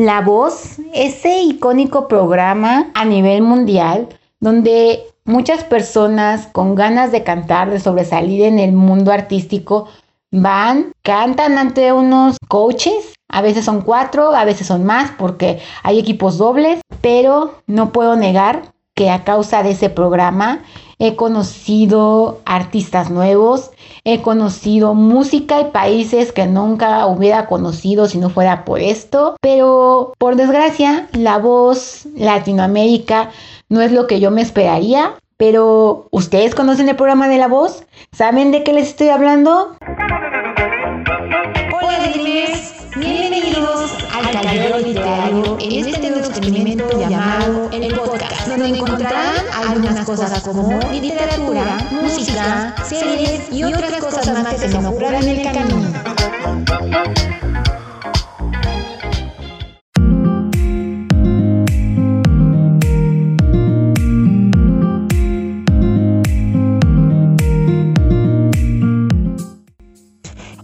La Voz, ese icónico programa a nivel mundial donde muchas personas con ganas de cantar, de sobresalir en el mundo artístico, van, cantan ante unos coaches, a veces son cuatro, a veces son más porque hay equipos dobles, pero no puedo negar que a causa de ese programa he conocido artistas nuevos, he conocido música y países que nunca hubiera conocido si no fuera por esto, pero por desgracia la voz Latinoamérica no es lo que yo me esperaría, pero ¿ustedes conocen el programa de la voz? ¿Saben de qué les estoy hablando? Hola Taller literario en este nuevo experimento llamado el podcast, donde encontrarán algunas cosas como literatura, música, series y otras cosas más que se me ocurran en el camino.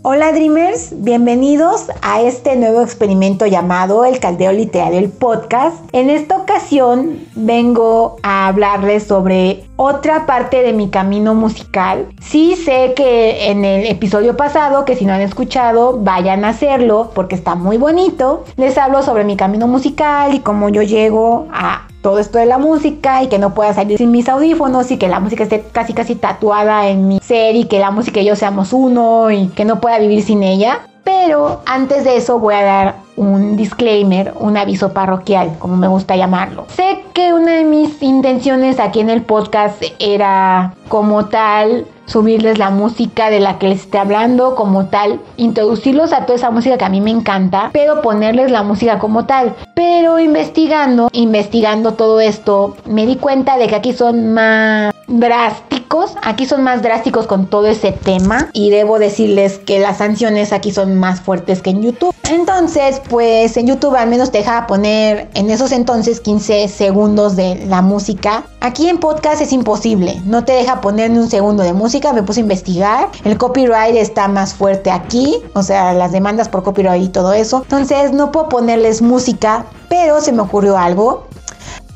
Hola Dreamers, bienvenidos a este nuevo experimento llamado El Caldeo Literario, el podcast. En esta ocasión vengo a hablarles sobre otra parte de mi camino musical. Sí sé que en el episodio pasado, que si no han escuchado, vayan a hacerlo porque está muy bonito. Les hablo sobre mi camino musical y cómo yo llego a todo esto de la música y que no pueda salir sin mis audífonos y que la música esté casi casi tatuada en mi ser y que la música y yo seamos uno y que no pueda vivir sin ella. Pero antes de eso voy a dar un disclaimer, un aviso parroquial, como me gusta llamarlo. Sé que una de mis intenciones aquí en el podcast era como tal subirles la música de la que les esté hablando como tal, introducirlos a toda esa música que a mí me encanta, pero ponerles la música como tal. Pero investigando, investigando todo esto, me di cuenta de que aquí son más drásticos, aquí son más drásticos con todo ese tema y debo decirles que las sanciones aquí son más fuertes que en YouTube. Entonces, pues en YouTube al menos te deja poner en esos entonces 15 segundos de la música. Aquí en podcast es imposible, no te deja poner ni un segundo de música, me puse a investigar. El copyright está más fuerte aquí, o sea, las demandas por copyright y todo eso. Entonces no puedo ponerles música, pero se me ocurrió algo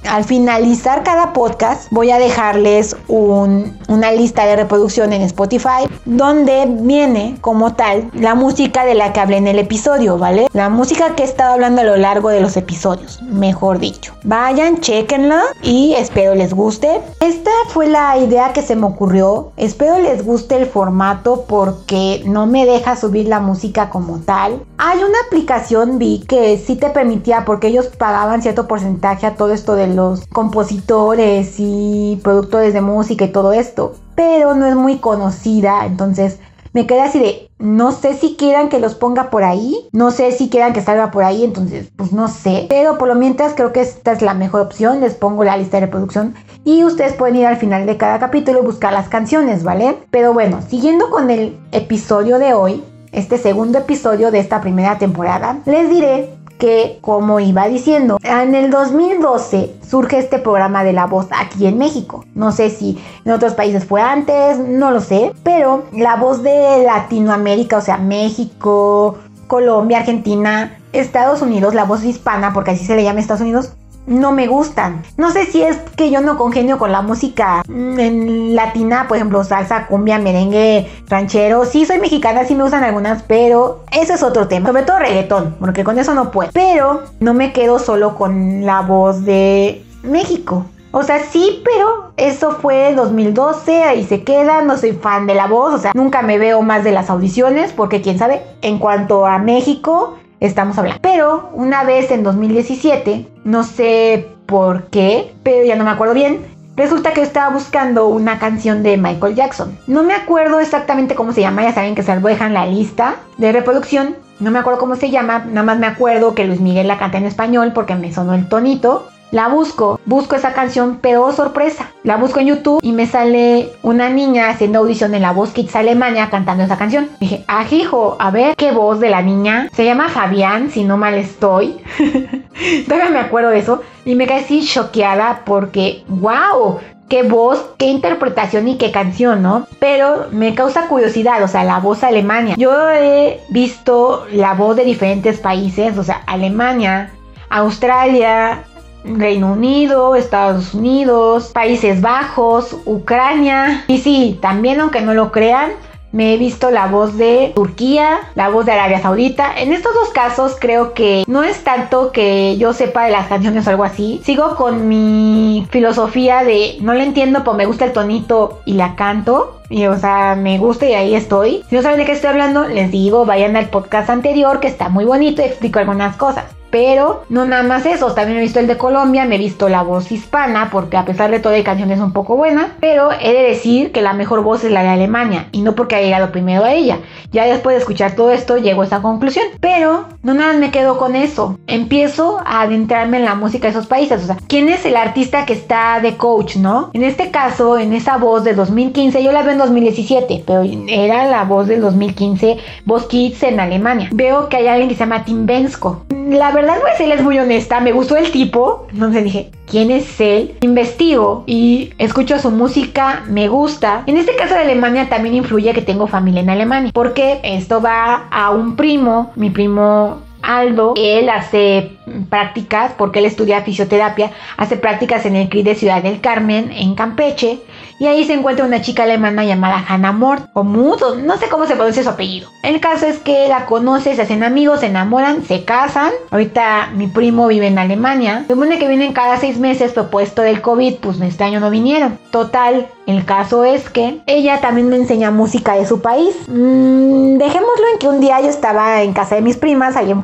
al finalizar cada podcast voy a dejarles una lista de reproducción en Spotify donde viene como tal la música de la que hablé en el episodio, ¿vale? La música que he estado hablando a lo largo de los episodios, mejor dicho. Vayan, chequenla y espero les guste. Esta fue la idea que se me ocurrió. Espero les guste el formato porque no me deja subir la música como tal. Hay una aplicación, vi, que sí te permitía porque ellos pagaban cierto porcentaje a todo esto de los compositores y productores de música y todo esto, pero no es muy conocida, entonces me quedé así de, no sé si quieran que los ponga por ahí, no sé si quieran que salga por ahí, entonces pues no sé, pero por lo mientras creo que esta es la mejor opción, les pongo la lista de reproducción y ustedes pueden ir al final de cada capítulo y buscar las canciones, ¿vale? Pero bueno, siguiendo con el episodio de hoy, este segundo episodio de esta primera temporada, les diré que, como iba diciendo, en el 2012 surge este programa de la voz aquí en México. No sé si en otros países fue antes, no lo sé, pero la voz de Latinoamérica, o sea, México, Colombia, Argentina, Estados Unidos, la voz hispana, porque así se le llama Estados Unidos, no me gustan. No sé si es que yo no congenio con la música mm, en latina, por ejemplo, salsa, cumbia, merengue, ranchero. Sí, soy mexicana, sí me gustan algunas, pero ese es otro tema. Sobre todo reggaetón, porque con eso no puedo. Pero no me quedo solo con la voz de México. O sea, sí, pero eso fue 2012, ahí se queda, no soy fan de la voz, o sea, nunca me veo más de las audiciones, porque quién sabe, en cuanto a México, estamos hablando. Pero una vez en 2017, no sé por qué, pero ya no me acuerdo bien, resulta que yo estaba buscando una canción de Michael Jackson. No me acuerdo exactamente cómo se llama, ya saben que se lo dejan la lista de reproducción. No me acuerdo cómo se llama, nada más me acuerdo que Luis Miguel la canta en español porque me sonó el tonito. La busco, busco esa canción, pero sorpresa, la busco en YouTube y me sale una niña haciendo audición en la Voz Kids Alemania cantando esa canción. Dije, ah, hijo, a ver qué voz de la niña. Se llama Fabián, si no mal estoy. Todavía me acuerdo de eso. Y me quedé así choqueada porque, wow, qué voz, qué interpretación y qué canción, ¿no? Pero me causa curiosidad, o sea, la voz Alemania. Yo he visto la voz de diferentes países, o sea, Alemania, Australia, Reino Unido, Estados Unidos, Países Bajos, Ucrania. Y sí, también aunque no lo crean, me he visto la voz de Turquía, la voz de Arabia Saudita. En estos dos casos creo que no es tanto que yo sepa de las canciones o algo así. Sigo con mi filosofía de no le entiendo, pero me gusta el tonito y la canto. Y o sea, me gusta y ahí estoy. Si no saben de qué estoy hablando, les digo, vayan al podcast anterior que está muy bonito y explico algunas cosas. Pero no nada más eso, también he visto el de Colombia, me he visto la voz hispana, porque a pesar de todo hay canciones un poco buenas, pero he de decir que la mejor voz es la de Alemania, y no porque haya llegado primero a ella. Ya después de escuchar todo esto, llego a esa conclusión. Pero no nada me quedo con eso. Empiezo a adentrarme en la música de esos países. O sea, ¿quién es el artista que está de coach, no? En este caso, en esa voz de 2015, yo la veo en 2017, pero era la voz del 2015, Voz Kids en Alemania. Veo que hay alguien que se llama Tim Bensko. La verdad, pues él es muy honesta, me gustó el tipo. Entonces dije, ¿quién es él? Investigo y escucho su música, me gusta. En este caso de Alemania también influye que tengo familia en Alemania, porque esto va a un primo, mi primo Aldo, él hace prácticas, porque él estudia fisioterapia, hace prácticas en el CRI de Ciudad del Carmen, en Campeche, y ahí se encuentra una chica alemana llamada Hannah Mort, o Mudo, no sé cómo se pronuncia su apellido. El caso es que la conoce, se hacen amigos, se enamoran, se casan. Ahorita mi primo vive en Alemania. Se supone que vienen cada seis meses, propuesto del COVID, pues este año no vinieron. Total, el caso es que ella también me enseña música de su país. Mm, dejémoslo en que un día yo estaba en casa de mis primas, ahí en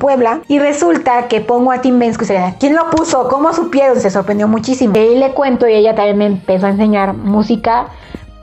Y resulta que pongo a Tim y se ¿quién lo puso? ¿Cómo supieron? Se sorprendió muchísimo. Y le cuento y ella también me empezó a enseñar música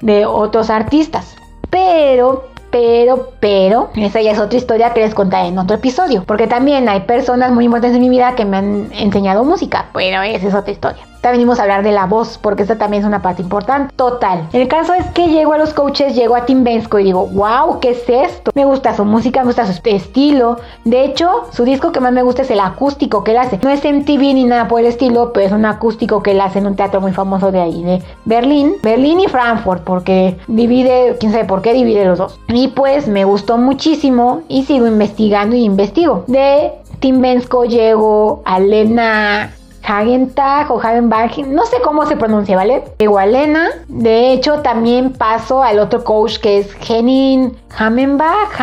de otros artistas. Pero, pero, pero, esa ya es otra historia que les contaré en otro episodio. Porque también hay personas muy importantes en mi vida que me han enseñado música. Pero esa es otra historia venimos a hablar de la voz, porque esta también es una parte importante. Total. El caso es que llego a los coaches, llego a Tim Bensko y digo, wow, ¿qué es esto? Me gusta su música, me gusta su estilo. De hecho, su disco que más me gusta es el acústico que él hace. No es MTV ni nada por el estilo, pero es un acústico que él hace en un teatro muy famoso de ahí, de Berlín. Berlín y Frankfurt, porque divide, quién sabe por qué divide los dos. Y pues me gustó muchísimo y sigo investigando y investigo. De Tim Bensko llego a Lena Hagentag o Hagenbach, no sé cómo se pronuncia, ¿vale? Igualena. De hecho, también paso al otro coach que es Henning Hamenbach,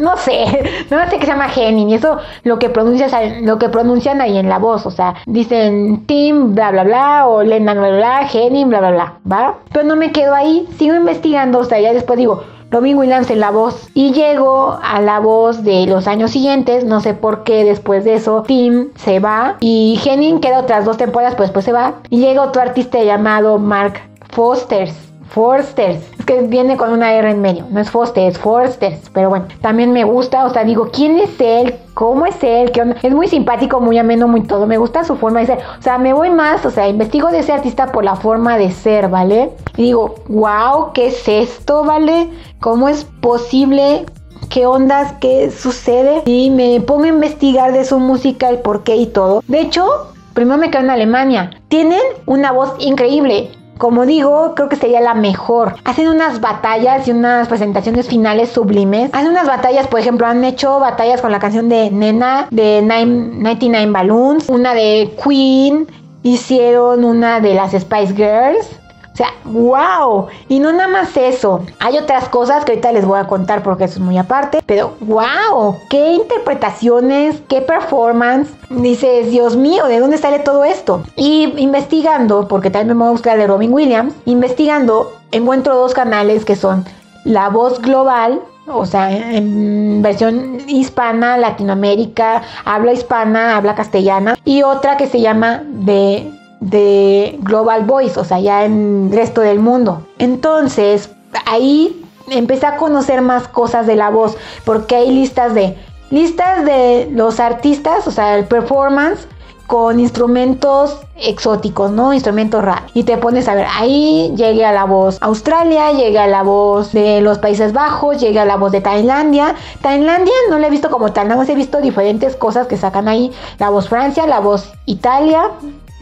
no sé, no sé qué se llama Henning, y eso lo que pronuncias, lo que pronuncian ahí en la voz, o sea, dicen Tim, bla bla bla, o Lena, bla bla bla, Henning, bla bla bla, ¿va? Pero no me quedo ahí, sigo investigando, o sea, ya después digo, Robin Williams en la voz y llego a la voz de los años siguientes, no sé por qué después de eso Tim se va y Henning queda otras dos temporadas, pues después se va y llega otro artista llamado Mark Fosters Forsters. Viene con una R en medio. No es Foster, es Forsters. Pero bueno, también me gusta. O sea, digo, ¿quién es él? ¿Cómo es él? ¿Qué onda? Es muy simpático, muy ameno, muy todo. Me gusta su forma de ser. O sea, me voy más. O sea, investigo de ese artista por la forma de ser, ¿vale? Y digo, wow, ¿qué es esto, ¿vale? ¿Cómo es posible? qué ondas, qué sucede. Y me pongo a investigar de su música, el porqué y todo. De hecho, primero me quedo en Alemania. Tienen una voz increíble como digo, creo que sería la mejor. Hacen unas batallas y unas presentaciones finales sublimes. Hacen unas batallas, por ejemplo, han hecho batallas con la canción de Nena de 99 Balloons, una de Queen, hicieron una de las Spice Girls. O sea, wow. Y no nada más eso. Hay otras cosas que ahorita les voy a contar porque eso es muy aparte. Pero wow, qué interpretaciones, qué performance. Dices, Dios mío, ¿de dónde sale todo esto? Y investigando, porque también me voy a buscar de Robin Williams, investigando, encuentro dos canales que son La Voz Global o sea, en versión hispana, Latinoamérica, habla hispana, habla castellana, y otra que se llama de de Global Voice, o sea, ya en el resto del mundo. Entonces, ahí empecé a conocer más cosas de la voz, porque hay listas de listas de los artistas, o sea, el performance con instrumentos exóticos, ¿no? Instrumentos raros. Y te pones a ver, ahí llegué a la voz Australia, llegué a la voz de los Países Bajos, llegué a la voz de Tailandia. Tailandia no la he visto como tal, nada más he visto diferentes cosas que sacan ahí. La voz Francia, la voz Italia,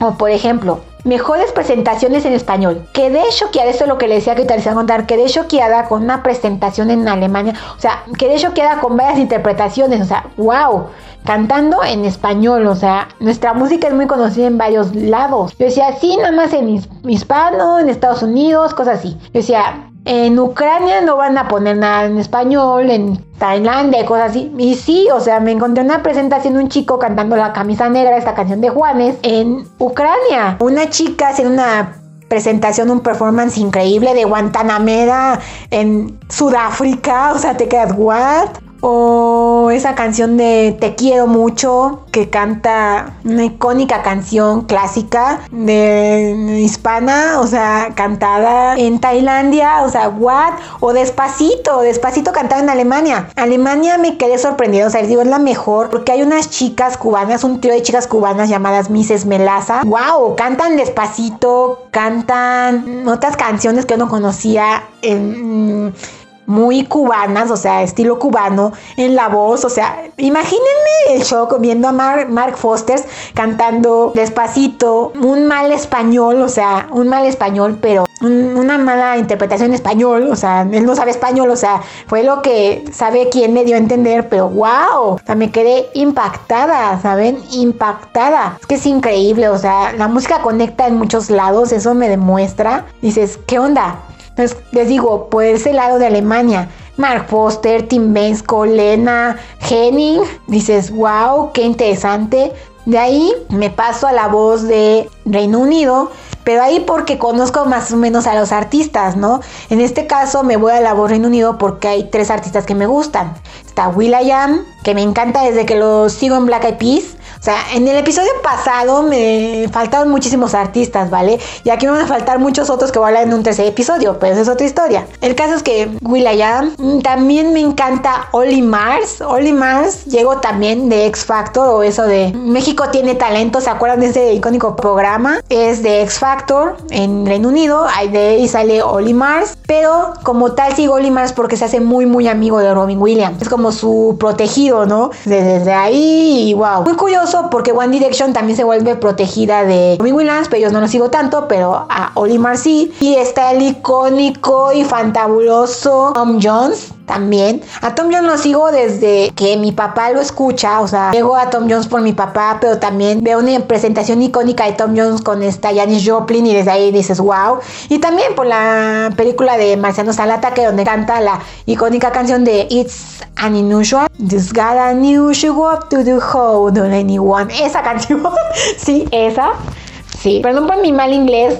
o por ejemplo, mejores presentaciones en español. Quedé choqueada, esto es lo que le decía que te a contar, quedé choqueada con una presentación en Alemania, o sea, quedé choqueada con varias interpretaciones, o sea, wow, cantando en español, o sea, nuestra música es muy conocida en varios lados. Yo decía, sí, nada más en hispano, en Estados Unidos, cosas así. Yo decía, en Ucrania no van a poner nada en español, en Tailandia cosas así. Y sí, o sea, me encontré una presentación de un chico cantando la camisa negra, esta canción de Juanes, en Ucrania. Una chica haciendo una presentación, un performance increíble de Guantanamera en Sudáfrica. O sea, te quedas, ¿what? O esa canción de Te quiero mucho, que canta una icónica canción clásica de hispana, o sea, cantada en Tailandia, o sea, what? O Despacito, Despacito cantado en Alemania. Alemania me quedé sorprendido, o sea, digo, es la mejor, porque hay unas chicas cubanas, un trío de chicas cubanas llamadas Misses Melaza. Wow, cantan Despacito, cantan otras canciones que yo no conocía en muy cubanas, o sea, estilo cubano, en la voz, o sea, imagínense el shock viendo a Mark Foster cantando despacito, un mal español, o sea, un mal español, pero una mala interpretación en español, o sea, él no sabe español, o sea, fue lo que sabe quién me dio a entender, pero wow, o sea, me quedé impactada, ¿saben? Impactada. Es que es increíble, o sea, la música conecta en muchos lados, eso me demuestra. Dices, ¿qué onda? Entonces, les digo, por ese lado de Alemania, Mark Foster, Tim Benz, Lena, Henning, dices, wow, qué interesante. De ahí me paso a la voz de Reino Unido, pero ahí porque conozco más o menos a los artistas, ¿no? En este caso me voy a la voz Reino Unido porque hay tres artistas que me gustan. Está Will.i.am, que me encanta desde que lo sigo en Black Eyed Peas. O sea, en el episodio pasado me faltaron muchísimos artistas, ¿vale? Y aquí me van a faltar muchos otros que voy a hablar en un tercer episodio, pero esa es otra historia. El caso es que Will.i.am, mm, también me encanta Oli Mars. Oli Mars llegó también de X Factor o eso de México tiene talento, ¿se acuerdan de ese icónico programa? Es de X Factor en Reino Unido, ahí de ahí sale Oli Mars, pero como tal sigo Oli Mars porque se hace muy muy amigo de Robin Williams. Es como su protegido, ¿no? Desde ahí y wow. Muy curioso porque One Direction también se vuelve protegida de Robin Williams, pero yo no lo sigo tanto, pero a Olimar sí. Y está el icónico y fantabuloso Tom Jones también. A Tom Jones lo sigo desde que mi papá lo escucha, o sea, llego a Tom Jones por mi papá, pero también veo una presentación icónica de Tom Jones con esta Janis Joplin y desde ahí dices, wow. Y también por la película de Marciano Salataque donde canta la icónica canción de It's an Unusual, Just got a new up to the hold on Esa canción, sí, esa. Sí, perdón por mi mal inglés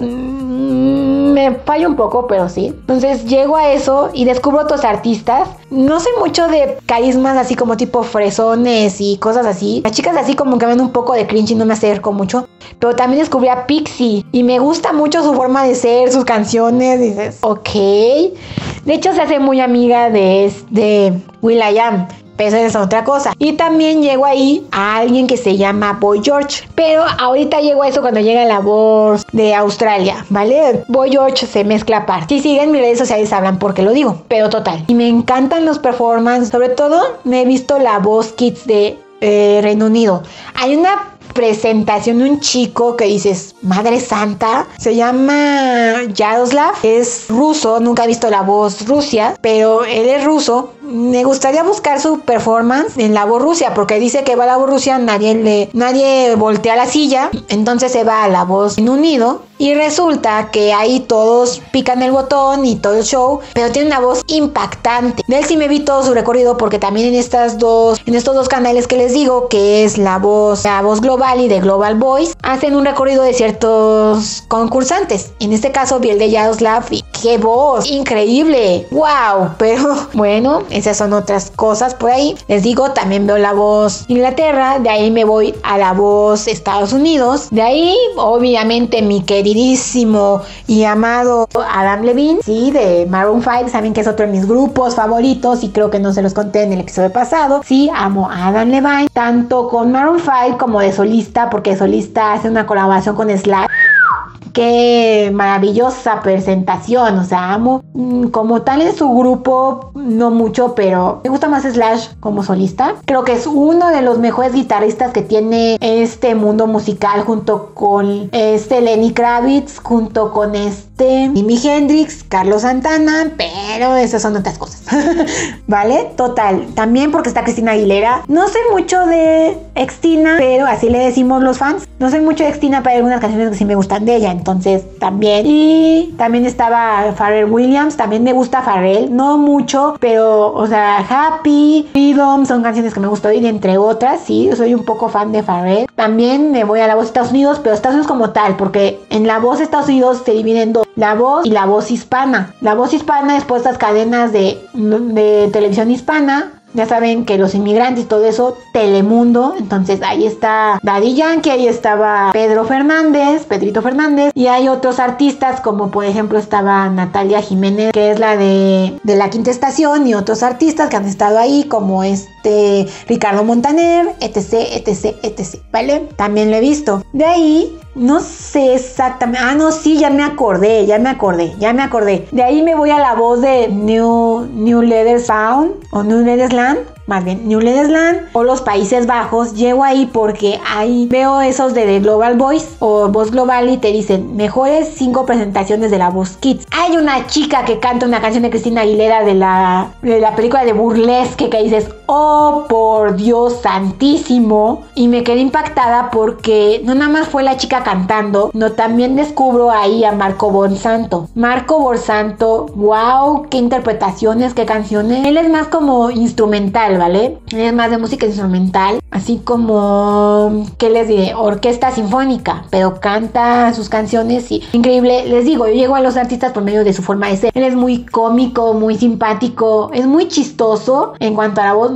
me fallo un poco, pero sí. Entonces llego a eso y descubro otros artistas. No sé mucho de carismas así como tipo fresones y cosas así. Las chicas así como que ven un poco de cringe y no me acerco mucho. Pero también descubrí a Pixie y me gusta mucho su forma de ser, sus canciones. Dices, ok. De hecho se hace muy amiga de, de Will.i.am esa es otra cosa. Y también llego ahí a alguien que se llama Boy George. Pero ahorita llego a eso cuando llega la voz de Australia, ¿vale? Boy George se mezcla aparte. Si siguen mis redes sociales sabrán por qué lo digo. Pero total. Y me encantan los performances. Sobre todo me he visto la voz Kids de eh, Reino Unido. Hay una presentación de un chico que dices, Madre Santa, se llama Yaroslav, es ruso, nunca he visto la voz Rusia, pero él es ruso me gustaría buscar su performance en la voz Rusia, porque dice que va a la voz Rusia, nadie le, nadie voltea la silla, entonces se va a la voz en unido y resulta que ahí todos pican el botón y todo el show, pero tiene una voz impactante. De él sí me vi todo su recorrido porque también en estas dos, en estos dos canales que les digo, que es la voz, la voz global y de Global Voice, hacen un recorrido de ciertos concursantes. En este caso vi el de Yaroslav qué voz, increíble, wow, pero bueno, esas son otras cosas por ahí. Les digo, también veo la voz Inglaterra, de ahí me voy a la voz Estados Unidos, de ahí obviamente mi queridísimo y amado Adam Levine, sí, de Maroon 5, saben que es otro de mis grupos favoritos y creo que no se los conté en el episodio pasado. Sí, amo a Adam Levine, tanto con Maroon 5 como de solista, porque solista hace una colaboración con Slash qué maravillosa presentación, o sea, amo mm, como tal en su grupo, no mucho, pero me gusta más Slash como solista. Creo que es uno de los mejores guitarristas que tiene este mundo musical junto con este Lenny Kravitz, junto con este Jimi Hendrix, Carlos Santana, pero esas son otras cosas. ¿Vale? Total. También porque está Cristina Aguilera. No sé mucho de Extina, pero así le decimos los fans. No sé mucho de Extina, pero hay algunas canciones que sí me gustan de ella. Entonces también. Y también estaba Pharrell Williams. También me gusta Pharrell. No mucho, pero, o sea, Happy, Freedom son canciones que me gustó y entre otras, sí, soy un poco fan de Pharrell. También me voy a la voz de Estados Unidos, pero Estados Unidos como tal, porque en la voz de Estados Unidos se dividen en dos, la voz y la voz hispana. La voz hispana es por estas cadenas de, de televisión hispana ya saben que los inmigrantes y todo eso, Telemundo. Entonces ahí está Daddy Yankee, ahí estaba Pedro Fernández, Pedrito Fernández. Y hay otros artistas como por ejemplo estaba Natalia Jiménez, que es la de, de la quinta estación. Y otros artistas que han estado ahí como este Ricardo Montaner, etc, etc, etc. ¿Vale? También lo he visto. De ahí no sé exactamente. Ah, no, sí, ya me acordé, ya me acordé, ya me acordé. De ahí me voy a la voz de New, New Letters Found o New Letters Land más bien New o los Países Bajos, llego ahí porque ahí veo esos de Global Voice o Voz Global y te dicen mejores cinco presentaciones de la Voz Kids. Hay una chica que canta una canción de Cristina Aguilera de la, de la película de Burlesque que dices, oh por Dios santísimo. Y me quedé impactada porque no nada más fue la chica cantando, no también descubro ahí a Marco Bonsanto. Marco Bonsanto, wow, qué interpretaciones, qué canciones. Él es más como instrumental, ¿vale? Es más de música instrumental, así como, ¿qué les diré? Orquesta sinfónica, pero canta sus canciones y increíble. Les digo, yo llego a los artistas por medio de su forma de ser. Él es muy cómico, muy simpático, es muy chistoso en cuanto a la voz.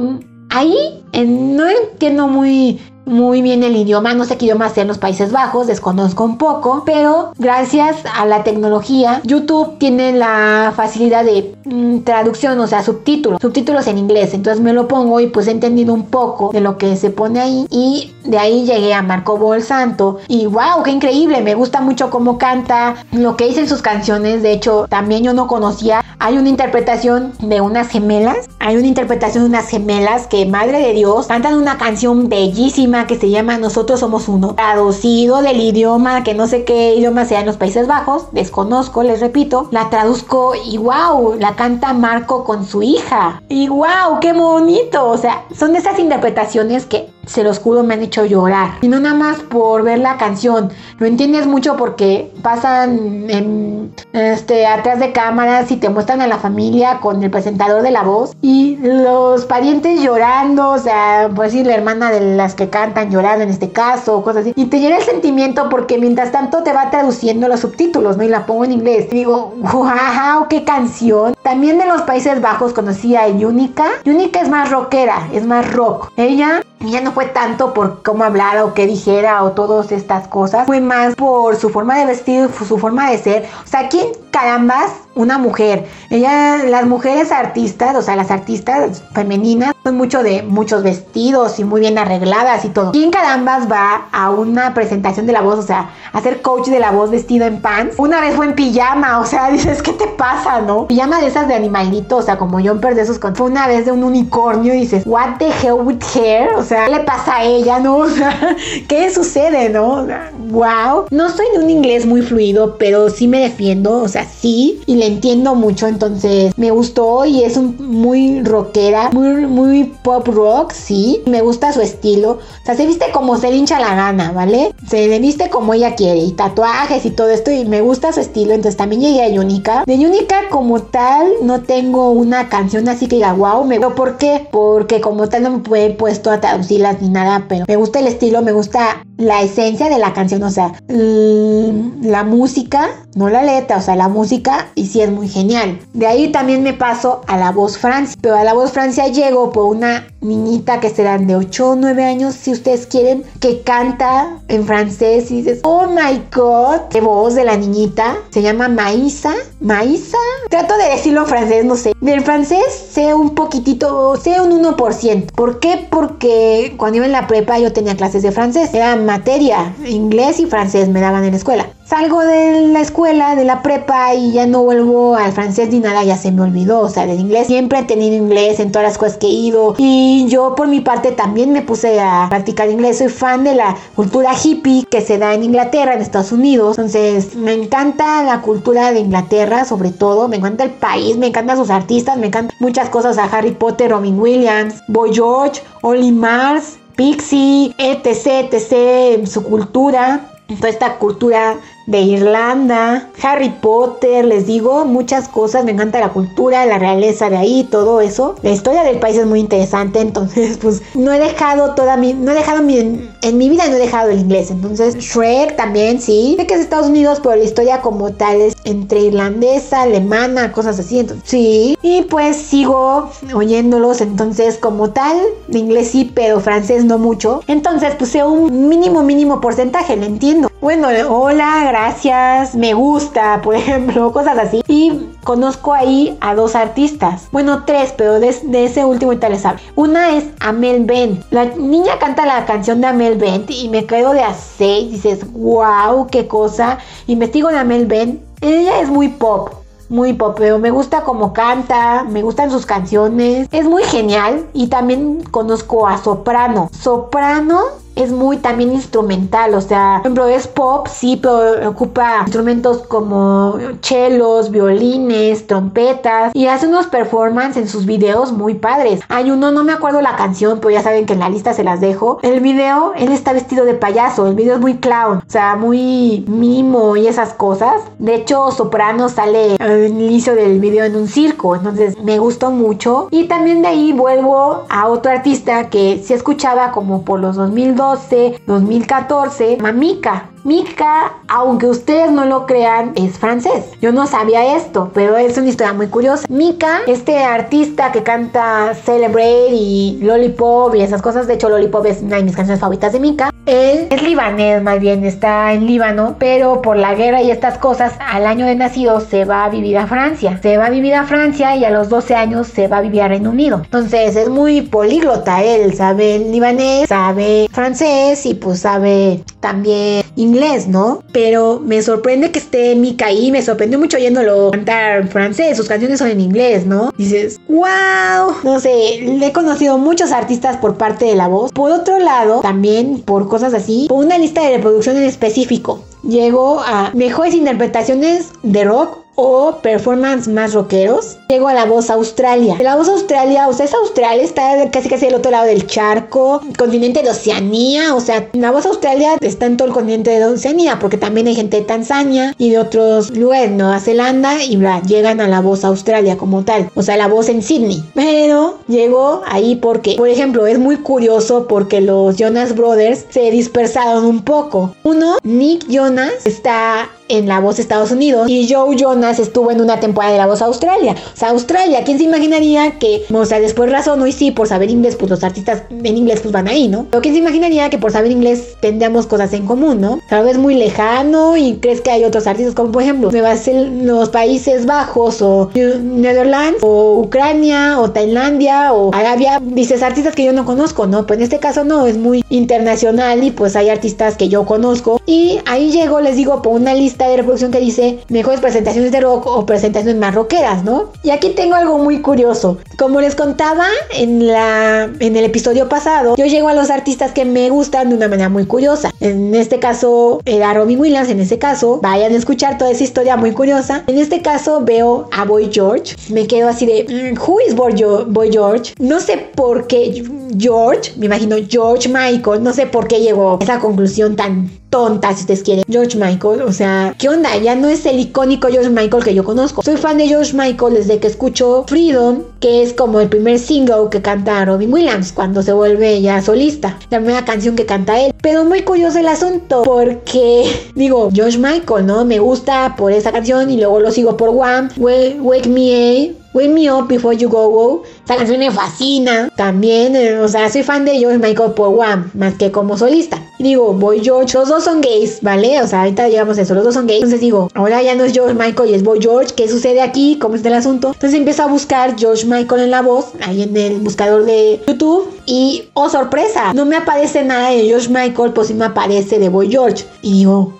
Ahí no entiendo muy muy bien el idioma, no sé qué idioma sea en los Países Bajos, desconozco un poco, pero gracias a la tecnología, YouTube tiene la facilidad de mm, traducción, o sea, subtítulos, subtítulos en inglés, entonces me lo pongo y pues he entendido un poco de lo que se pone ahí y de ahí llegué a Marco Bol Santo y wow, qué increíble, me gusta mucho cómo canta, lo que dice en sus canciones, de hecho también yo no conocía, hay una interpretación de unas gemelas, hay una interpretación de unas gemelas que madre de Dios cantan una canción bellísima que se llama Nosotros somos uno, traducido del idioma que no sé qué idioma sea en los Países Bajos, desconozco, les repito, la traduzco y wow, la canta Marco con su hija. Y wow, qué bonito, o sea, son esas interpretaciones que se los juro me han hecho llorar. Y no nada más por ver la canción. Lo entiendes mucho porque pasan en, este, atrás de cámaras y te muestran a la familia con el presentador de la voz. Y los parientes llorando. O sea, por decir la hermana de las que cantan llorando en este caso. Cosas así. Y te llena el sentimiento porque mientras tanto te va traduciendo los subtítulos. ¿no? Y la pongo en inglés. Y digo, wow, qué canción. También de los Países Bajos conocí a Yunica. Yunica es más rockera. Es más rock. Ella ya no fue tanto por cómo hablara o qué dijera o todas estas cosas, fue más por su forma de vestir, su forma de ser. O sea, ¿quién carambas una mujer. Ella, las mujeres artistas, o sea, las artistas femeninas, son mucho de muchos vestidos y muy bien arregladas y todo. ¿Quién carambas va a una presentación de la voz, o sea, a ser coach de la voz vestido en pants? Una vez fue en pijama, o sea, dices, ¿qué te pasa, no? Pijama de esas de animalito, o sea, como Jumper de esos. Fue una vez de un unicornio y dices, ¿What the hell with hair? O sea, ¿qué le pasa a ella, no? O sea, ¿qué sucede, no? wow. No soy de un inglés muy fluido, pero sí me defiendo, o sea, sí. Y entiendo mucho, entonces me gustó y es un, muy rockera, muy, muy pop rock, sí. Me gusta su estilo. O sea, se viste como se hincha la gana, ¿vale? Se viste como ella quiere y tatuajes y todo esto y me gusta su estilo. Entonces también llegué a Yunica. De Yunica como tal no tengo una canción así que diga, wow, me... ¿Por qué? Porque como tal no me he puesto a traducirlas ni nada, pero me gusta el estilo, me gusta la esencia de la canción, o sea, la música, no la letra, o sea, la música y sí es muy genial. De ahí también me paso a la voz Francia, pero a la voz Francia llego por una niñita que serán de 8 o 9 años, si ustedes quieren, que canta en francés y dices, oh my god, qué voz de la niñita, se llama Maísa, Maísa, trato de decirlo en francés, no sé, del francés sé un poquitito, sé un 1%, ¿por qué? Porque cuando iba en la prepa yo tenía clases de francés, era materia, inglés y francés me daban en la escuela. Salgo de la escuela, de la prepa y ya no vuelvo al francés ni nada, ya se me olvidó. O sea, del inglés siempre he tenido inglés en todas las cosas que he ido. Y yo por mi parte también me puse a practicar inglés. Soy fan de la cultura hippie que se da en Inglaterra, en Estados Unidos. Entonces, me encanta la cultura de Inglaterra, sobre todo. Me encanta el país, me encantan sus artistas, me encantan muchas cosas a Harry Potter, Robin Williams, Boy George, Oli Mars. Pixie, etc, etc, su cultura, toda esta cultura de Irlanda, Harry Potter, les digo, muchas cosas, me encanta la cultura, la realeza de ahí, todo eso. La historia del país es muy interesante, entonces pues no he dejado toda mi, no he dejado mi, en, mi vida no he dejado el inglés, entonces Shrek también, sí, sé que es Estados Unidos, pero la historia como tal es entre irlandesa, alemana, cosas así, entonces sí, y pues sigo oyéndolos, entonces como tal, inglés sí, pero francés no mucho, entonces puse un mínimo, mínimo porcentaje, lo entiendo. Bueno, hola, gracias, me gusta, por ejemplo, cosas así. Y conozco ahí a dos artistas. Bueno, tres, pero de, ese último tal les hablo. Una es Amel Bent. La niña canta la canción de Amel Bent y me quedo de a seis. Dices, wow, qué cosa. Investigo de Amel Bent. Ella es muy pop muy pop, pero me gusta cómo canta, me gustan sus canciones, es muy genial y también conozco a Soprano. Soprano es muy también instrumental, o sea, por ejemplo, es pop, sí, pero ocupa instrumentos como chelos, violines, trompetas y hace unos performances en sus videos muy padres. Hay uno, no me acuerdo la canción, pero ya saben que en la lista se las dejo. El video, él está vestido de payaso, el video es muy clown, o sea, muy mimo y esas cosas. De hecho, Soprano sale al inicio del video en un circo, entonces me gustó mucho. Y también de ahí vuelvo a otro artista que se escuchaba como por los 2002 2014, Mamika. Mika, aunque ustedes no lo crean, es francés. Yo no sabía esto, pero es una historia muy curiosa. Mika, este artista que canta Celebrate y Lollipop y esas cosas, de hecho Lollipop es una de mis canciones favoritas de Mika. Él es libanés, más bien está en Líbano, pero por la guerra y estas cosas, al año de nacido se va a vivir a Francia. Se va a vivir a Francia y a los 12 años se va a vivir a Reino Unido. Entonces es muy políglota él, sabe libanés, sabe francés y pues sabe también inglés, ¿no? Pero me sorprende que esté Mika ahí, me sorprendió mucho oyéndolo cantar francés, sus canciones son en inglés, ¿no? Dices, wow, no sé, le he conocido muchos artistas por parte de la voz. Por otro lado, también por cosas así, por una lista de reproducción en específico. Llegó a mejores interpretaciones de rock o performance más rockeros. Llego a la voz Australia. La voz Australia, o sea, es Australia, está casi casi del otro lado del charco, continente de Oceanía, o sea, la voz Australia está en todo el continente de Oceanía, porque también hay gente de Tanzania y de otros lugares, Nueva Zelanda, y bla, llegan a la voz Australia como tal, o sea, la voz en Sydney. Pero llegó ahí porque, por ejemplo, es muy curioso porque los Jonas Brothers se dispersaron un poco. Uno, Nick Jonas, está en La Voz Estados Unidos y Joe Jonas estuvo en una temporada de La Voz Australia. O sea, Australia, ¿quién se imaginaría que, o sea, después razón y sí, por saber inglés, pues los artistas en inglés pues van ahí, ¿no? Pero ¿quién se imaginaría que por saber inglés tendríamos cosas en común, ¿no? Tal vez muy lejano y crees que hay otros artistas como por ejemplo los Países Bajos o Netherlands o Ucrania o Tailandia o Arabia, dices artistas que yo no conozco, ¿no? Pues en este caso no, es muy internacional y pues hay artistas que yo conozco y ahí llego, les digo, por una lista de reproducción que dice mejores presentaciones de rock o presentaciones más rockeras, ¿no? Y aquí tengo algo muy curioso. Como les contaba en, la, en el episodio pasado, yo llego a los artistas que me gustan de una manera muy curiosa. En este caso era Robin Williams, en este caso vayan a escuchar toda esa historia muy curiosa. En este caso veo a Boy George, me quedo así de, mm, ¿who is Boy, Boy George? No sé por qué George, me imagino George Michael, no sé por qué llegó a esa conclusión tan tonta, si ustedes quieren. George Michael, o sea, ¿qué onda? Ya no es el icónico George Michael que yo conozco. Soy fan de George Michael desde que escucho Freedom, que es como el primer single que canta Robin Williams cuando se vuelve ya solista. La primera canción que canta él. Pero muy curioso el asunto, porque digo, George Michael, ¿no? Me gusta por esa canción y luego lo sigo por One, Wake, Me Wake Me Up Before You Go Go. Esa canción me fascina. También, eh, o sea, soy fan de George Michael por One, más que como solista. Y digo, Boy George, los dos son gays, ¿vale? O sea, ahorita llegamos a eso, los dos son gays. Entonces digo, ahora ya no es George Michael y es Boy George. ¿Qué sucede aquí? ¿Cómo está el asunto? Entonces empiezo a buscar George Michael en la voz, ahí en el buscador de YouTube. Y, oh sorpresa, no me aparece nada de George Michael, pues sí me aparece de Boy George. Y digo,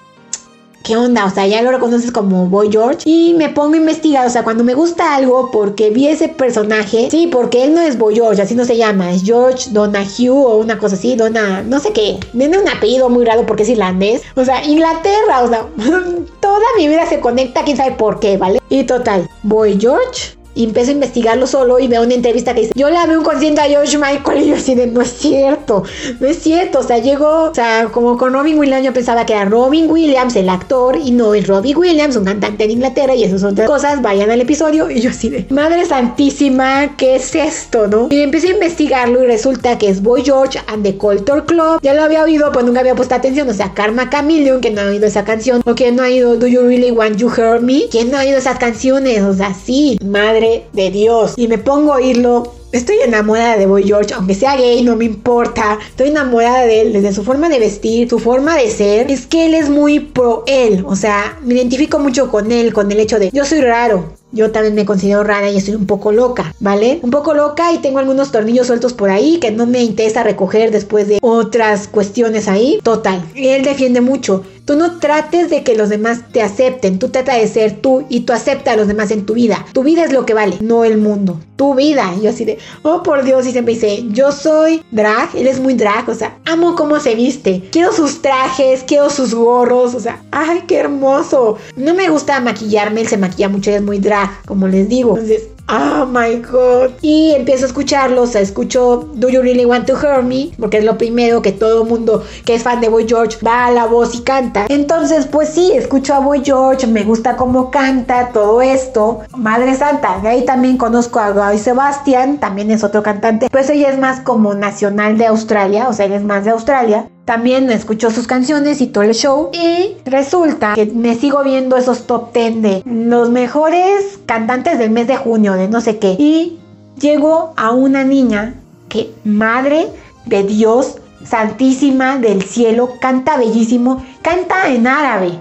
¿qué onda? O sea, ya lo reconoces como Boy George. Y me pongo a investigar, o sea, cuando me gusta algo porque vi ese personaje, sí, porque él no es Boy George, así no se llama, es George Donahue o una cosa así, Dona, no sé qué. Tiene un apellido muy raro porque es irlandés. O sea, Inglaterra, o sea, toda mi vida se conecta, quién sabe por qué, ¿vale? Y total, Boy George y empiezo a investigarlo solo y veo una entrevista que dice, yo la veo un concierto a George Michael y yo así de, no es cierto, no es cierto, o sea, llegó, o sea, como con Robin Williams yo pensaba que era Robin Williams el actor y no es Robin Williams, un cantante de Inglaterra y esas otras cosas, vayan al episodio y yo así de, madre santísima, ¿qué es esto, no? Y empecé a investigarlo y resulta que es Boy George and the Culture Club, ya lo había oído, pues nunca había puesto atención, o sea, Karma Chameleon, que no ha oído esa canción, o que no ha oído Do You Really Want You Hear Me, ¿quién no ha oído esas canciones? O sea, sí, madre de Dios. Y me pongo a oírlo. Estoy enamorada de Boy George, aunque sea gay, no me importa. Estoy enamorada de él, desde su forma de vestir, su forma de ser. Es que él es muy pro él. O sea, me identifico mucho con él, con el hecho de yo soy raro. Yo también me considero rara y estoy un poco loca, ¿vale? Un poco loca y tengo algunos tornillos sueltos por ahí que no me interesa recoger después de otras cuestiones ahí. Total, él defiende mucho. Tú no trates de que los demás te acepten, tú trata de ser tú y tú acepta a los demás en tu vida. Tu vida es lo que vale, no el mundo. Tu vida. Y yo así de, oh por Dios, y siempre dice, yo soy drag, él es muy drag, o sea, amo cómo se viste. Quiero sus trajes, quiero sus gorros, o sea, ay, qué hermoso. No me gusta maquillarme, él se maquilla mucho, él es muy drag, como les digo. Entonces, Oh my god. Y empiezo a escucharlos, escucho Do You Really Want to Hear Me? Porque es lo primero que todo mundo que es fan de Boy George va a la voz y canta. Entonces, pues sí, escucho a Boy George, me gusta cómo canta, todo esto. Madre Santa, de ahí también conozco a Guy Sebastian, también es otro cantante. Pues ella es más como nacional de Australia, o sea, él es más de Australia. También escucho sus canciones y todo el show. Y resulta que me sigo viendo esos top 10 de los mejores cantantes del mes de junio, de no sé qué. Y llego a una niña que, madre de Dios, santísima del cielo, canta bellísimo, canta en árabe.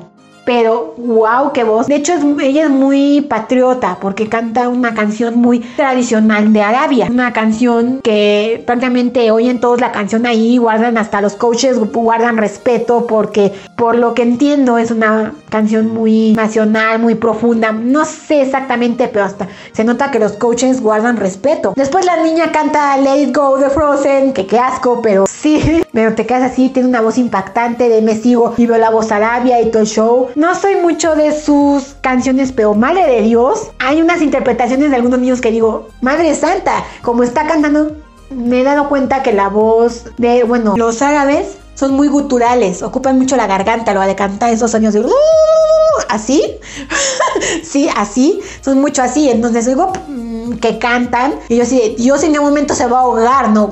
Pero wow, qué voz. De hecho, ella es muy patriota porque canta una canción muy tradicional de Arabia. Una canción que prácticamente oyen todos la canción ahí, guardan hasta los coaches, guardan respeto porque por lo que entiendo es una canción muy nacional, muy profunda. No sé exactamente, pero hasta se nota que los coaches guardan respeto. Después la niña canta Let Go de Frozen, que qué asco, pero sí, pero te quedas así, tiene una voz impactante de me sigo y veo la voz Arabia y todo el show. No soy mucho de sus canciones, pero madre de Dios, hay unas interpretaciones de algunos niños que digo, madre santa, como está cantando, me he dado cuenta que la voz de, bueno, los árabes son muy guturales, ocupan mucho la garganta, lo de cantar esos sonidos de... así, sí, así, son mucho así, entonces digo que cantan. Y yo así, Dios en qué momento se va a ahogar, ¿no?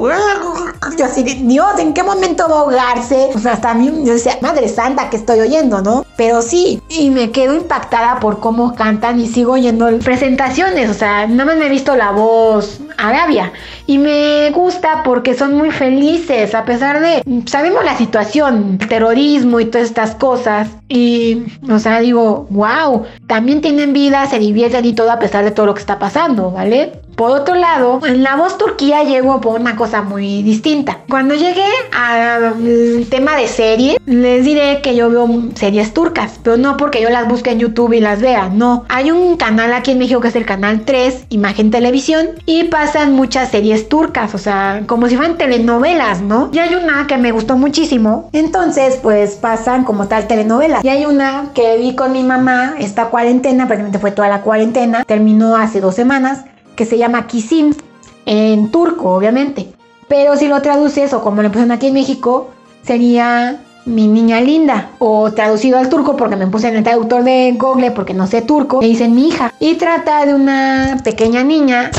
Yo así, Dios, ¿en qué momento va a ahogarse? O sea, hasta a mí yo decía, Madre Santa, que estoy oyendo, ¿no? Pero sí, y me quedo impactada por cómo cantan y sigo oyendo presentaciones, o sea, nada más me he visto la voz Arabia y me gusta porque son muy felices a pesar de, sabemos la situación, el terrorismo y todas estas cosas y, o sea, digo, wow, también tienen vida, se divierten y todo a pesar de todo lo que está pasando, ¿vale? Por otro lado, en la voz turquía llego por una cosa muy distinta. Cuando llegué al tema de serie, les diré que yo veo series turcas, pero no porque yo las busque en YouTube y las vea, no. Hay un canal aquí en México que es el canal 3, Imagen Televisión, y pasan muchas series turcas, o sea, como si fueran telenovelas, ¿no? Y hay una que me gustó muchísimo, entonces pues pasan como tal telenovelas. Y hay una que vi con mi mamá esta cuarentena, prácticamente fue toda la cuarentena, terminó hace dos semanas que se llama Kisim, en turco, obviamente. Pero si lo traduces, o como le pusieron aquí en México, sería mi niña linda. O traducido al turco, porque me puse en el traductor de Google, porque no sé turco, me dicen mi hija. Y trata de una pequeña niña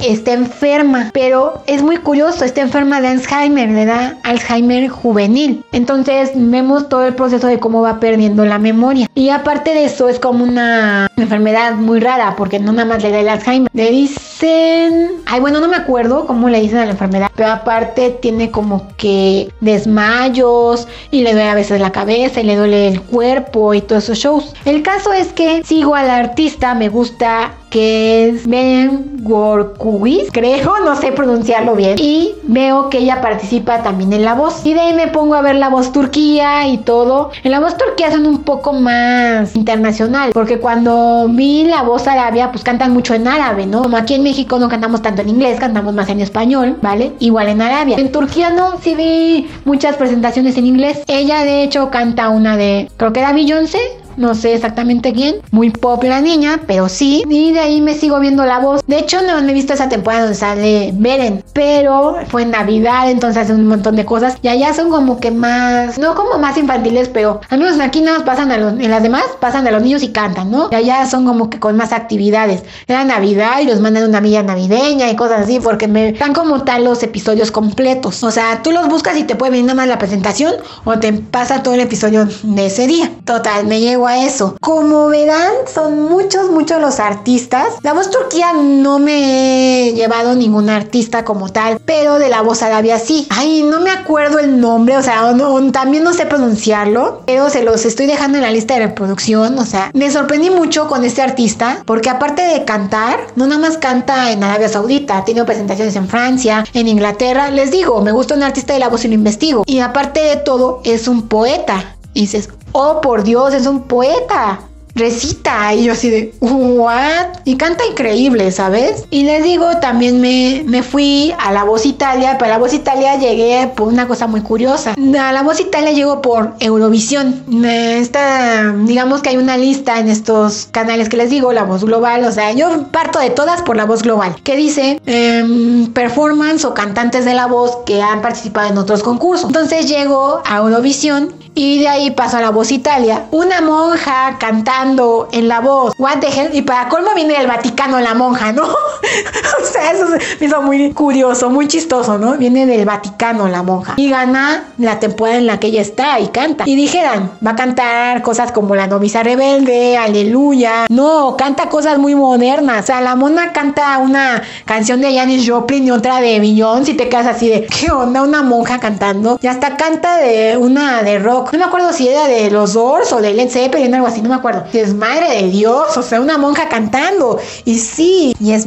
está enferma, pero es muy curioso, está enferma de Alzheimer, le da Alzheimer juvenil. Entonces vemos todo el proceso de cómo va perdiendo la memoria. Y aparte de eso es como una enfermedad muy rara, porque no nada más le da el Alzheimer. Le dicen, ay bueno, no me acuerdo cómo le dicen a la enfermedad, pero aparte tiene como que desmayos y le duele a veces la cabeza y le duele el cuerpo y todos esos shows. El caso es que sigo al artista, me gusta que es Ben Gorkuis, creo, no sé pronunciarlo bien. Y veo que ella participa también en la voz. Y de ahí me pongo a ver la voz turquía y todo. En la voz turquía son un poco más internacional, porque cuando vi la voz arabia, pues cantan mucho en árabe, ¿no? Como aquí en México no cantamos tanto en inglés, cantamos más en español, ¿vale? Igual en Arabia. En Turquía no, sí vi muchas presentaciones en inglés. Ella de hecho canta una de, creo que era Beyoncé, no sé exactamente quién, muy pop la niña, pero sí, y de ahí me sigo viendo la voz. De hecho, no me he visto esa temporada donde sale Beren, pero fue en Navidad, entonces hacen un montón de cosas y allá son como que más, no como más infantiles, pero al menos aquí nada más pasan a los, en las demás pasan a los niños y cantan, ¿no? Y allá son como que con más actividades. Era Navidad y los mandan una villa navideña y cosas así, porque me dan como tal los episodios completos. O sea, tú los buscas y te puede venir nada más la presentación o te pasa todo el episodio de ese día. Total, me llego a eso. Como verán, son muchos, muchos los artistas. La voz turquía no me he llevado ningún artista como tal, pero de la voz arabia sí. Ay, no me acuerdo el nombre, o sea, también no sé pronunciarlo, pero se los estoy dejando en la lista de reproducción. O sea, me sorprendí mucho con este artista, porque aparte de cantar, no nada más canta en Arabia Saudita, tiene presentaciones en Francia, en Inglaterra. Les digo, me gusta un artista de la voz y lo investigo. Y aparte de todo, es un poeta. Y dices, oh por Dios, es un poeta recita y yo así de what y canta increíble sabes y les digo también me, me fui a la voz Italia pero a la voz Italia llegué por una cosa muy curiosa. A la voz Italia llego por Eurovisión. Esta digamos que hay una lista en estos canales que les digo la voz global o sea yo parto de todas por la voz global que dice em, performance o cantantes de la voz que han participado en otros concursos. Entonces llego a Eurovisión y de ahí paso a la voz Italia una monja cantando en la voz, what the y para colmo viene del Vaticano la monja, ¿no? o sea, eso me hizo muy curioso, muy chistoso, ¿no? Viene del Vaticano la monja y gana la temporada en la que ella está y canta. Y dijeran, va a cantar cosas como La novicia rebelde, Aleluya. No, canta cosas muy modernas. O sea, la mona canta una canción de Janis Joplin y otra de Beyoncé y te quedas así de, ¿qué onda? Una monja cantando. Y hasta canta de una de rock. No me acuerdo si era de los Doors o de Led Zeppelin, algo así, no me acuerdo es madre de Dios, o sea, una monja cantando. Y sí, y es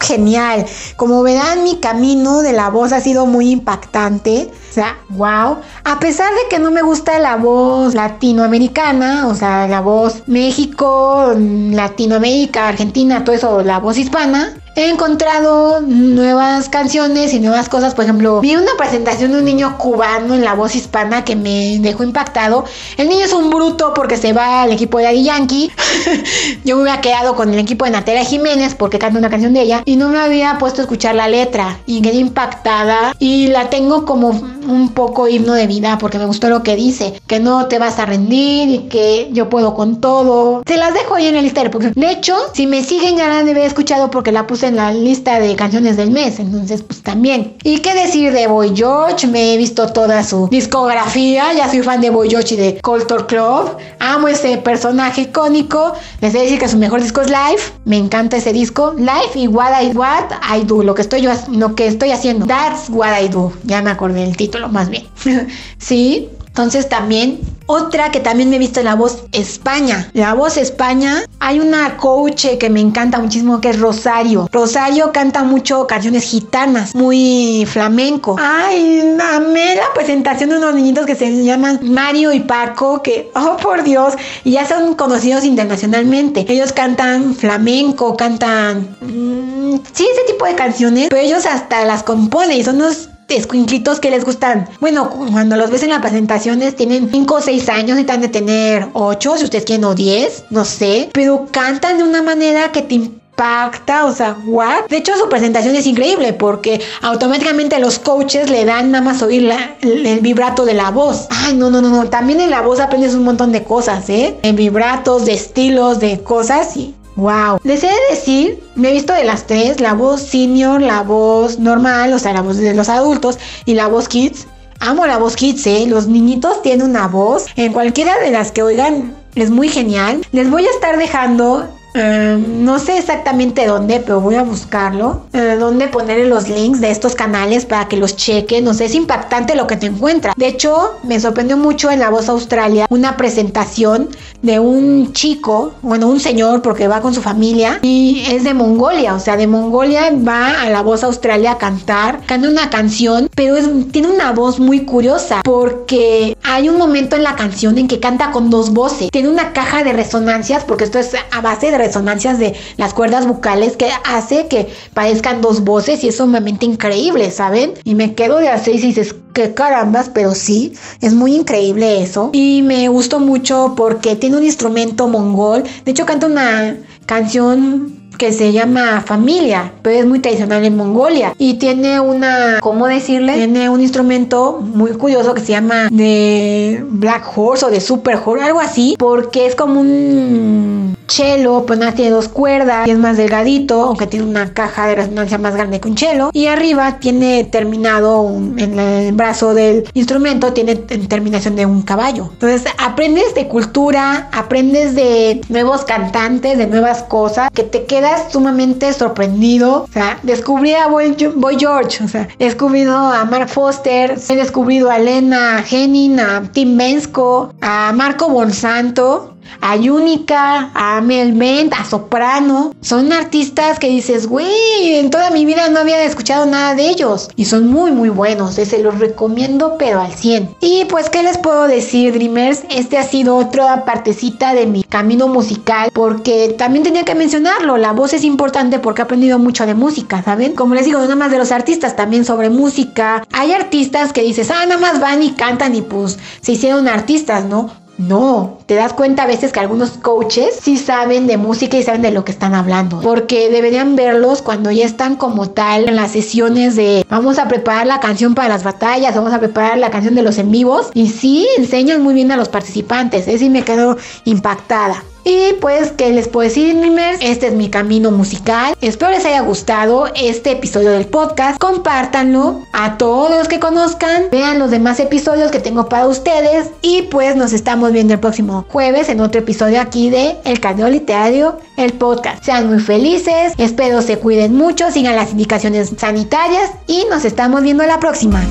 genial. Como verán, mi camino de la voz ha sido muy impactante. O sea, wow. A pesar de que no me gusta la voz latinoamericana, o sea, la voz México, Latinoamérica, Argentina, todo eso, la voz hispana, he encontrado nuevas canciones y nuevas cosas. Por ejemplo, vi una presentación de un niño cubano en la voz hispana que me dejó impactado. El niño es un bruto porque se va al equipo de Daddy Yankee. Yo me había quedado con el equipo de Natalia Jiménez porque canta una canción de ella y no me había puesto a escuchar la letra y quedé impactada y la tengo como un poco himno de vida porque me gustó lo que dice, que no te vas a rendir y que yo puedo con todo. Se las dejo ahí en la lista de De hecho, si me siguen ya la he escuchado porque la puse en la lista de canciones del mes, entonces pues también. ¿Y qué decir de Boy George? Me he visto toda su discografía, ya soy fan de Boy George y de Culture Club. Amo ese personaje icónico. Les voy a decir que su mejor disco es Live. Me encanta ese disco. Live y What I, What I Do, lo que estoy yo, lo que estoy haciendo. That's What I Do. Ya me acordé del título más bien. sí, entonces también otra que también me he visto en La Voz España. La Voz España, hay una coach que me encanta muchísimo que es Rosario. Rosario canta mucho canciones gitanas, muy flamenco. Ay, amé la presentación de unos niñitos que se llaman Mario y Paco, que, oh por Dios, y ya son conocidos internacionalmente. Ellos cantan flamenco, cantan... Mmm, sí, ese tipo de canciones, pero ellos hasta las componen y son unos escuinclitos que les gustan. Bueno, cuando los ves en las presentaciones tienen 5 o 6 años, necesitan de tener 8, si ustedes quieren, o 10, no sé. Pero cantan de una manera que te impacta, o sea, what? De hecho, su presentación es increíble porque automáticamente los coaches le dan nada más oír el, vibrato de la voz. Ay, no, no, no, no. También en la voz aprendes un montón de cosas, ¿eh? En vibratos, de estilos, de cosas y Wow. Les he de decir, me he visto de las tres, la voz senior, la voz normal, o sea, la voz de los adultos y la voz kids. Amo la voz kids, ¿eh? Los niñitos tienen una voz. En cualquiera de las que oigan, es muy genial. Les voy a estar dejando Em, no sé exactamente dónde, pero voy a buscarlo. Eh, dónde poner los links de estos canales para que los chequen. No sé, es impactante lo que te encuentras. De hecho, me sorprendió mucho en La Voz Australia una presentación de un chico, bueno, un señor, porque va con su familia y es de Mongolia. O sea, de Mongolia va a La Voz Australia a cantar, canta una canción, pero tiene una voz muy curiosa porque hay un momento en la canción en que canta con dos voces. Tiene una caja de resonancias, porque esto es a base de resonancias de las cuerdas bucales que hace que parezcan dos voces y es sumamente increíble, ¿saben? Y me quedo de así y dices, que carambas, pero sí, es muy increíble eso. Y me gustó mucho porque tiene un instrumento mongol. De hecho, canta una canción que se llama Familia, pero es muy tradicional en Mongolia y tiene una, ¿cómo decirle? Tiene un instrumento muy curioso que se llama de Black Horse o de Super Horse, algo así, porque es como un cello, pues nada, tiene dos cuerdas y es más delgadito, aunque tiene una caja de resonancia más grande que un cello y arriba tiene terminado en el brazo del instrumento tiene terminación de un caballo. Entonces aprendes de cultura, aprendes de nuevos cantantes, de nuevas cosas que te queda sumamente sorprendido. O sea, descubrí a Boy, George, o sea, he descubrido a Mark Foster, he descubrido a Elena Henning, a Tim Bensko, a Marco Bonsanto a Yunica, a Mel Bent, a Soprano. Son artistas que dices, güey, en toda mi vida no había escuchado nada de ellos. Y son muy, muy buenos. Se los recomiendo, pero al 100. Y pues, ¿qué les puedo decir, Dreamers? Este ha sido otra partecita de mi camino musical. Porque también tenía que mencionarlo. La voz es importante porque he aprendido mucho de música, ¿saben? Como les digo, no nada más de los artistas, también sobre música. Hay artistas que dices, ah, nada más van y cantan y pues se hicieron artistas, ¿no? No, te das cuenta a veces que algunos coaches sí saben de música y saben de lo que están hablando, porque deberían verlos cuando ya están como tal en las sesiones de vamos a preparar la canción para las batallas, vamos a preparar la canción de los en vivos y sí enseñan muy bien a los participantes, es sí me quedo impactada. Y pues, ¿qué les puedo decir? Este es mi camino musical. Espero les haya gustado este episodio del podcast. Compártanlo a todos los que conozcan. Vean los demás episodios que tengo para ustedes. Y pues nos estamos viendo el próximo jueves en otro episodio aquí de El Canal Literario, el podcast. Sean muy felices. Espero se cuiden mucho, sigan las indicaciones sanitarias y nos estamos viendo la próxima.